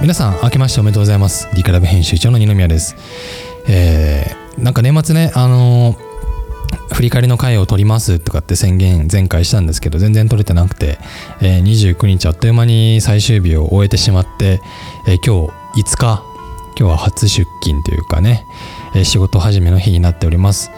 皆さん明けましておめでとうございます。リクラブ編集長の二宮です。えー、なんか年末ねあのー振り返りの回を取りますとかって宣言前回したんですけど全然取れてなくて、えー、29日あっという間に最終日を終えてしまって、えー、今日5日今日は初出勤というかね、えー、仕事始めの日になっております。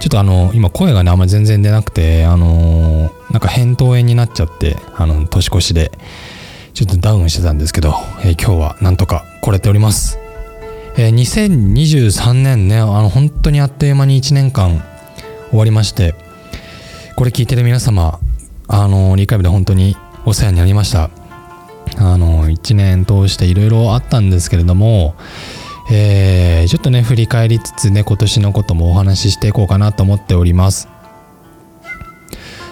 ちょっとあの今声がねあんまり全然出なくてあのー、なんか扁桃炎になっちゃってあの年越しで。ちょっとダウンしてたんですけど、えー、今日はなんとか来れております。えー、2023年ね、あの本当にあっという間に1年間終わりまして、これ聞いてる皆様、あの、リカビで本当にお世話になりました。あの、1年通していろいろあったんですけれども、えー、ちょっとね、振り返りつつね、今年のこともお話ししていこうかなと思っております。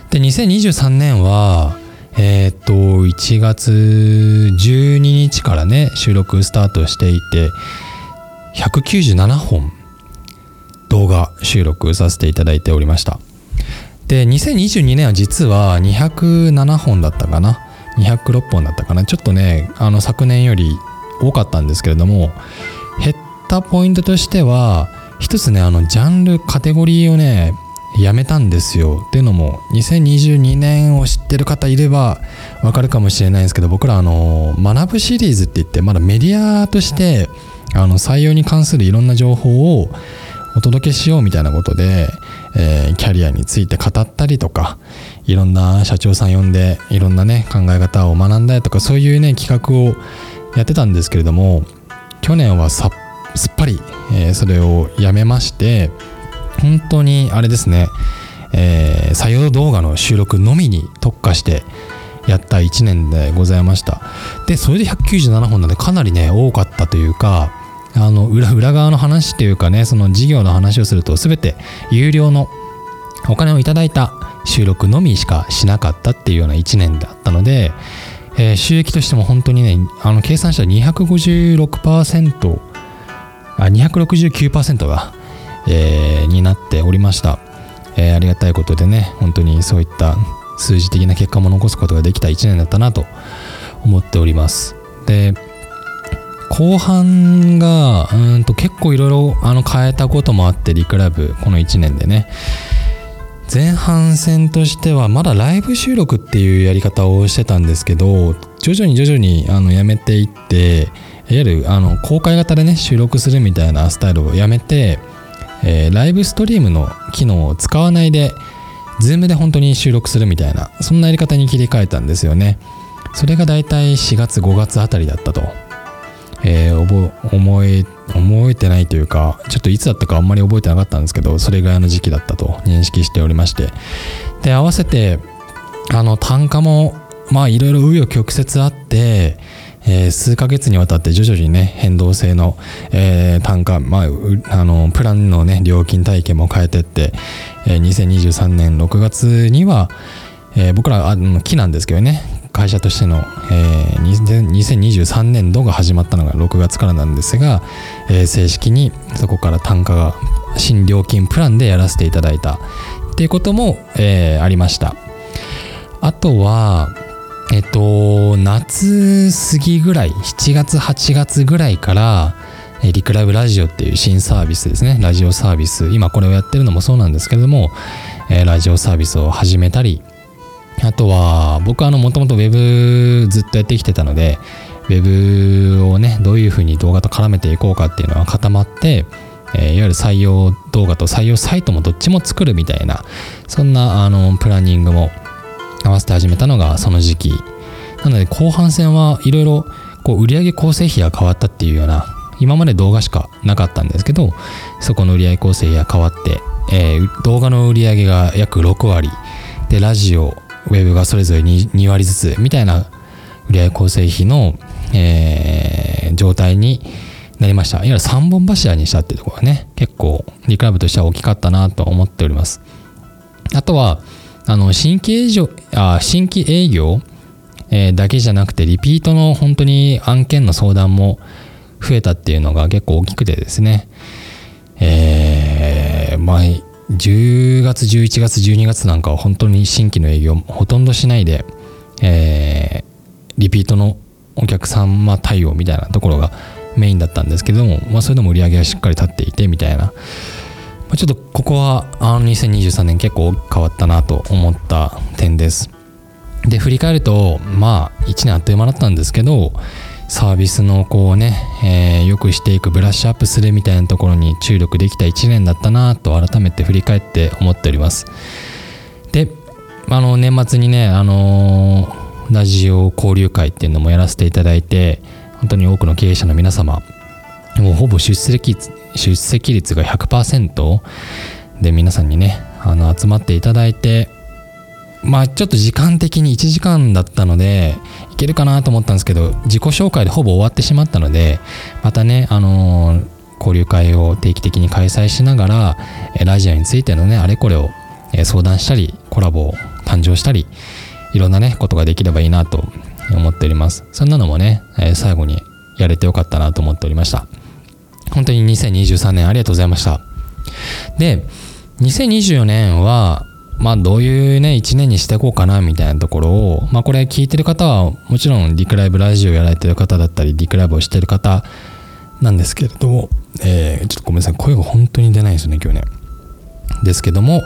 で、2023年は、えっ、と、1月12日からね、収録スタートしていて、197本動画収録させていただいておりました。で、2022年は実は207本だったかな。206本だったかな。ちょっとね、あの昨年より多かったんですけれども、減ったポイントとしては、一つね、あの、ジャンル、カテゴリーをね、やめたんですよ。っていうのも2022年を知ってる方いればわかるかもしれないんですけど僕らあの学ぶシリーズって言ってまだメディアとしてあの採用に関するいろんな情報をお届けしようみたいなことで、えー、キャリアについて語ったりとかいろんな社長さん呼んでいろんなね考え方を学んだりとかそういうね企画をやってたんですけれども去年はさすっぱり、えー、それをやめまして本当にあれですね、えー、採用動画の収録のみに特化してやった1年でございました。でそれで197本なんでかなりね多かったというかあの裏裏側の話というかねその事業の話をすると全て有料のお金をいただいた収録のみしかしなかったっていうような1年だったので、えー、収益としても本当にねあの計算したら256%あ269%がえー、になっておりました、えー、ありがたいことでね本当にそういった数字的な結果も残すことができた1年だったなと思っております。で後半がうんと結構いろいろ変えたこともあってリクラブこの1年でね。前半戦としてはまだライブ収録っていうやり方をしてたんですけど徐々に徐々にあのやめていっていわゆるあの公開型でね収録するみたいなスタイルをやめてえー、ライブストリームの機能を使わないで、ズームで本当に収録するみたいな、そんなやり方に切り替えたんですよね。それがだいたい4月5月あたりだったと。えー、思え、覚えてないというか、ちょっといつだったかあんまり覚えてなかったんですけど、それぐらいの時期だったと認識しておりまして。で、合わせて、あの、単価も、まあいろいろ紆余曲折あって、えー、数ヶ月にわたって徐々にね、変動性の、えー、単価、まあ、あの、プランのね、料金体系も変えてって、えー、2023年6月には、えー、僕ら、あの、木なんですけどね、会社としての、えー、2023年度が始まったのが6月からなんですが、えー、正式にそこから単価が新料金プランでやらせていただいたっていうことも、えー、ありました。あとは、えっと、夏過ぎぐらい、7月、8月ぐらいから、えリクライブラジオっていう新サービスですね。ラジオサービス。今これをやってるのもそうなんですけれども、えラジオサービスを始めたり、あとは、僕はあの、もともと Web ずっとやってきてたので、Web をね、どういうふうに動画と絡めていこうかっていうのは固まって、えー、いわゆる採用動画と採用サイトもどっちも作るみたいな、そんなあのプランニングも合わせて始めたのがその時期。なので後半戦はいろいろ売上構成費が変わったっていうような今まで動画しかなかったんですけどそこの売上構成が変わって、えー、動画の売上が約6割。でラジオウェブがそれぞれ 2, 2割ずつみたいな売上構成費の、えー、状態になりました。いわゆる3本柱にしたっていうところがね結構リクラブとしては大きかったなと思っております。あとはあの、新規営業、あ新規営業、えー、だけじゃなくて、リピートの本当に案件の相談も増えたっていうのが結構大きくてですね、えー、まあ、10月、11月、12月なんかは本当に新規の営業ほとんどしないで、えー、リピートのお客様対応みたいなところがメインだったんですけども、まあ、それでも売り上げはしっかり立っていてみたいな、ちょっとここはあの2023年結構変わったなと思った点です。で振り返るとまあ1年あっという間だったんですけどサービスのこうね、えー、よくしていくブラッシュアップするみたいなところに注力できた1年だったなと改めて振り返って思っております。であの年末にねあのー、ラジオ交流会っていうのもやらせていただいて本当に多くの経営者の皆様もうほぼ出席出席率が100%で皆さんにねあの集まっていただいてまあちょっと時間的に1時間だったのでいけるかなと思ったんですけど自己紹介でほぼ終わってしまったのでまたねあのー、交流会を定期的に開催しながらラジオについてのねあれこれを相談したりコラボを誕生したりいろんなねことができればいいなと思っております。そんなのもね最後にやれてよかったなと思っておりました。本当に2023年ありがとうございましたで2024年はまあどういうね、一年にしていこうかなみたいなところを、まあこれ聞いてる方はもちろんリクライブラジオやられてる方だったり、リクライブをしてる方なんですけれども、えー、ちょっとごめんなさい、声が本当に出ないですよね、今日ね。ですけども、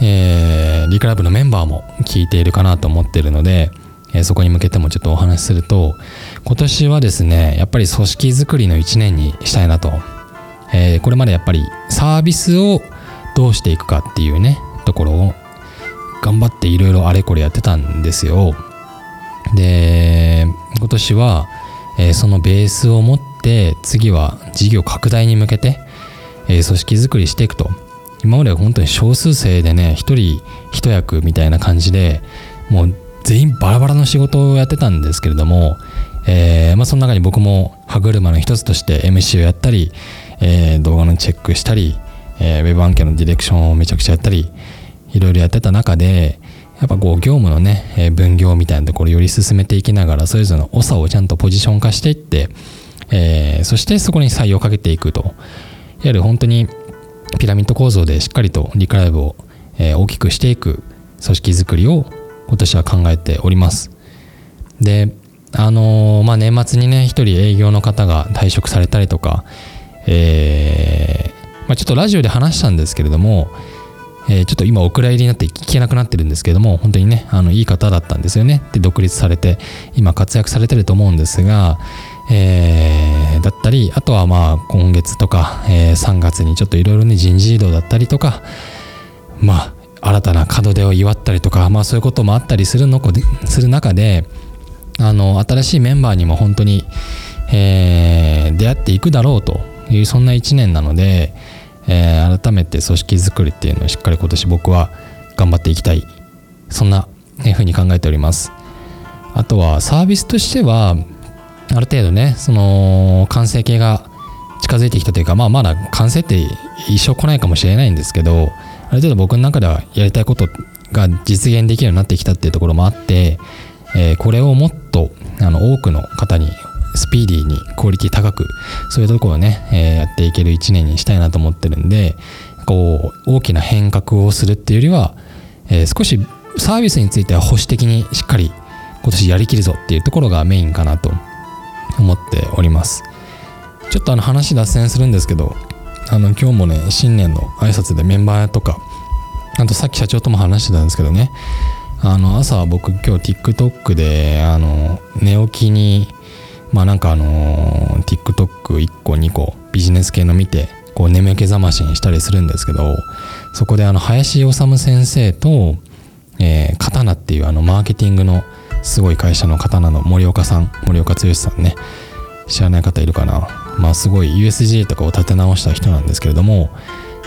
えー、リクライブのメンバーも聞いているかなと思ってるので、えー、そこに向けてもちょっとお話しすると、今年はですね、やっぱり組織づくりの一年にしたいなと。えー、これまでやっぱりサービスをどうしていくかっていうね、ところを頑張っていろいろあれこれやってたんですよ。で、今年は、えー、そのベースを持って次は事業拡大に向けて、えー、組織づくりしていくと。今までは本当に少数生でね、一人一役みたいな感じで、もう全員バラバラの仕事をやってたんですけれども、えー、まあ、その中に僕も歯車の一つとして MC をやったり、えー、動画のチェックしたり、えー、ウェブ案件のディレクションをめちゃくちゃやったり、いろいろやってた中でやっぱこう業務のね、え分業みたいなところをより進めていきながらそれぞれの長をちゃんとポジション化していって、えー、そしてそこに採用をかけていくと。いわゆる本当にピラミッド構造でしっかりとリクライブを、え大きくしていく組織づくりを今年は考えております。であのー、まあ年末にね一人営業の方が退職されたりとかえー、まあ、ちょっとラジオで話したんですけれどもえー、ちょっと今お蔵入りになって聞けなくなってるんですけども本当にねあのいい方だったんですよね。で独立されて今活躍されてると思うんですが、えー、だったりあとはまあ今月とか、えー、3月にちょっといろいろね人事異動だったりとかまあ新たな門出を祝ったりとか、まあ、そういうこともあったりするのする中であの新しいメンバーにも本当に、えー、出会っていくだろうというそんな1年なので、えー、改めて組織づくりっていうのをしっかり今年僕は頑張っていきたい。そんなふうに考えております。あとはサービスとしてはある程度ねその完成形が近づいてきたというかまあまだ完成って一生来ないかもしれないんですけどある程度僕の中ではやりたいことが実現できるようになってきたっていうところもあって、えー、これをもっとあの多くの方にスピーディーにクオリティ高くそういうところをね、えー、やっていける一年にしたいなと思ってるんでこう大きな変革をするっていうよりは、えー、少しサービスについては保守的にしっかり今年やりきるぞっていうところがメインかなと思っております。ちょっとあの話脱線するんですけどあの今日もね新年の挨拶でメンバーとかあとさっき社長とも話してたんですけどねあの朝僕今日 TikTok であの寝起きにまあなんかあの、TikTok1 個2個ビジネス系の見てこう眠気覚ましにしたりするんですけどそこであの林修先生と、えー、刀っていうあのマーケティングのすごい会社の刀の森岡さん森岡剛さんね知らない方いるかな。まあすごい USJ とかを立て直した人なんですけれども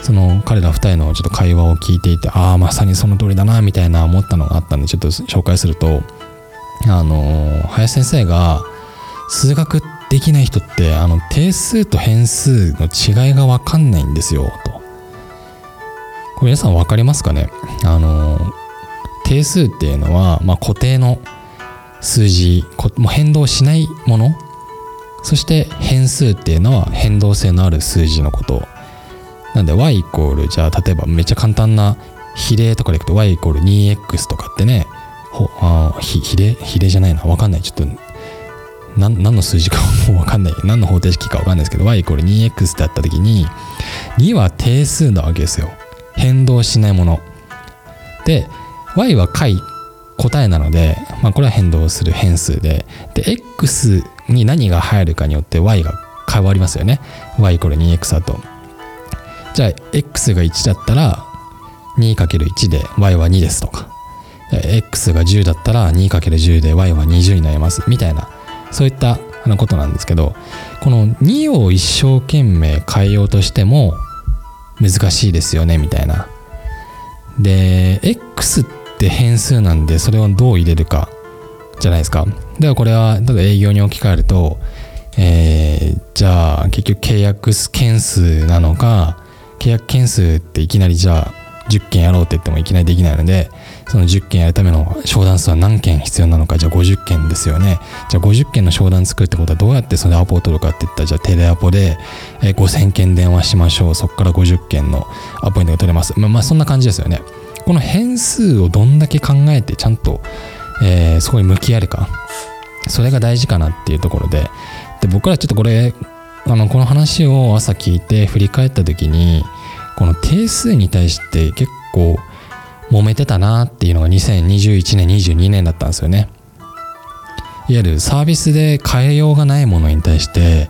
その彼ら2人のちょっと会話を聞いていてああまさにその通りだなみたいな思ったのがあったんでちょっと紹介するとあの、林先生が数学できない人ってあの定数と変数の違いが分かんないんですよと。これ皆さん分かりますかね？あの定数っていうのは、まあ、固定の数字もう変動しないもの。そして変数っていうのは変動性のある数字のこと。なんで y イコールじゃあ例えばめっちゃ簡単な比例とかでいくと y イコール 2x とかってねほあひ比例？比例じゃないな。わかんない。ちょっと何何の数字かもう分かんない。何の方程式か分かんないですけど y イコール 2x ってあった時に2は定数なわけですよ。変動しないもの。で y は解答えなので、まあ、これは変動する変数でで x に何が入るかによって y が変わりますよね。y イコール 2x だと。じゃあ x が1だったら 2×1 で y は2ですとか。x が10だったら 2×10 で y は20になります。みたいなそういったことなんですけどこの2を一生懸命変えようとしても難しいですよねみたいな。で x って変数なんでそれをどう入れるかじゃないですか。だからこれはただ営業に置き換えるとえー、じゃあ結局契約件数なのか契約件数っていきなりじゃあ10件やろうって言ってもいきなりできないのでその10件やるための商談数は何件必要なのかじゃあ50件ですよね。じゃあ50件の商談作るってことはどうやってそのアポを取るかって言ったらじゃあテレアポで5000件電話しましょう。そこから50件のアポイントが取れます。まあ、まあそんな感じですよね。この変数をどんだけ考えてちゃんと、えー、そこに向き合えるか。それが大事かなっていうところで。で僕らちょっとこれあのこの話を朝聞いて振り返った時にこの定数に対して結構揉めてたなっていうのが2021年22年だったんですよね。いわゆるサービスで変えようがないものに対して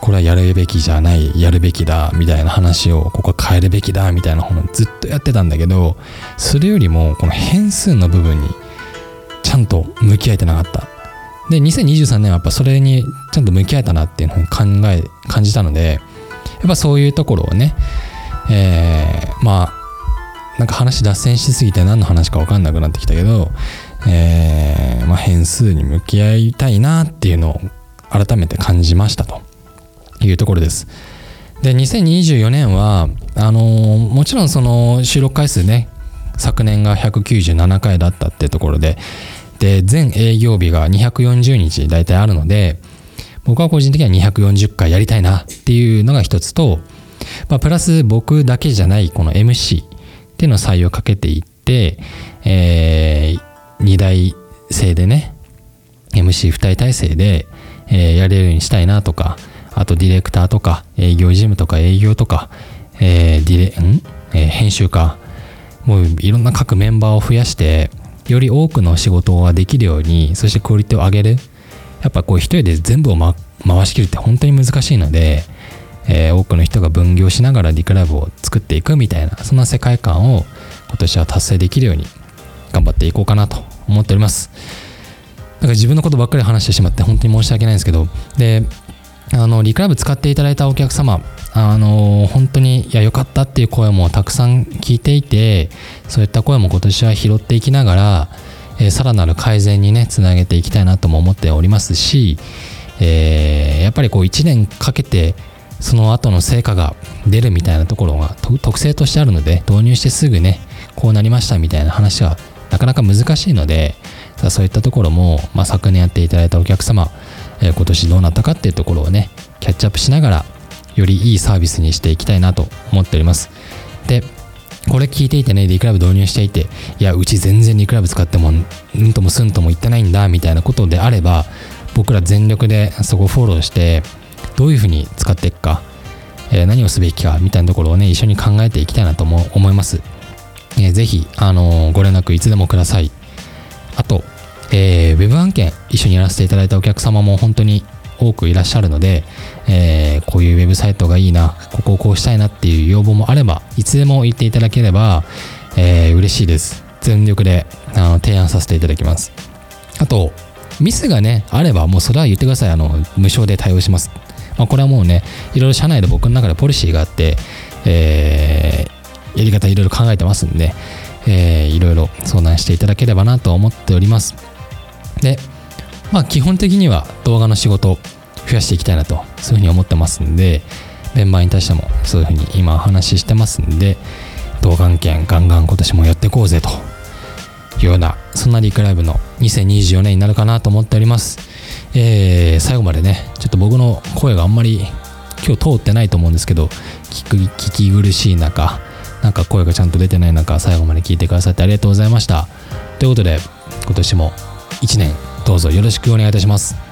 これはやるべきじゃないやるべきだみたいな話をここは変えるべきだみたいなものをずっとやってたんだけどそれよりもこの変数の部分にちゃんと向き合えてなかった。で2023年はやっぱそれにちゃんと向き合えたなっていうふうに考え感じたのでやっぱそういうところをねえー、まあなんか話脱線しすぎて何の話か分かんなくなってきたけど、えー、まあ、変数に向き合いたいなっていうのを改めて感じましたというところです。で2024年はあのー、もちろんその収録回数ね昨年が197回だったってところでで全営業日が240日大体あるので僕は個人的には240回やりたいなっていうのが一つとまあ、プラス僕だけじゃないこの MC っていうのを採用かけていって、えー、2代制でね MC2 人体制で、えー、やれるようにしたいなとかあとディレクターとか営業事務とか営業とか、えー、ディレん、えー、編集かもういろんな各メンバーを増やしてより多くの仕事ができるようにそしてクオリティを上げる。やっぱこう一人で全部を、ま、回しきるって本当に難しいのでえー、多くの人が分業しながらリクラブを作っていくみたいなそんな世界観を今年は達成できるように頑張っていこうかなと思っております。だから自分のことばっかり話してしまって本当に申し訳ないんですけどであのリクラブ使っていただいたお客様あの本当にいや良かったっていう声もたくさん聞いていてそういった声も今年は拾っていきながら、えー、さらなる改善にねつなげていきたいなとも思っておりますし、えー、やっぱりこう1年かけてその後の成果が出るみたいなところが特性としてあるので導入してすぐねこうなりましたみたいな話はなかなか難しいのでそういったところも、まあ、昨年やっていただいたお客様、えー、今年どうなったかっていうところをねキャッチアップしながらよりいいサービスにしていきたいなと思っております。でこれ聞いていてね、リクラブ導入していて、いや、うち全然リクラブ使っても、うんともすんとも言ってないんだ、みたいなことであれば、僕ら全力でそこフォローして、どういうふうに使っていくか、えー、何をすべきかみたいなところをね一緒に考えていきたいなと思います、えー、ぜひ、あのー、ご連絡いつでもください。あと、えー、ウェブ案件一緒にやらせていただいたお客様も本当に多くいらっしゃるので、えー、こういうウェブサイトがいいなここをこうしたいなっていう要望もあればいつでも言っていただければ、えー、嬉しいです。全力であの提案させていただきます。あとミスがねあればもうそれは言ってください。あの無償で対応します。まあ、これはもうねいろいろ社内で僕の中でポリシーがあって、えー、やり方いろいろ考えてますんで、えー、いろいろ相談していただければなと思っております。でまあ基本的には動画の仕事を増やしていきたいなとそういうふうに思ってますんでメンバーに対してもそういうふうに今お話ししてますんで動画案件ガンガン今年もやっていこうぜというようなそんなリクライブの2024年になるかなと思っております。えー、最後までねちょっと僕の声があんまり今日通ってないと思うんですけど聞き聞き苦しい中なんか声がちゃんと出てない中最後まで聞いてくださってありがとうございました。ということで今年も1年どうぞよろしくお願いいたします。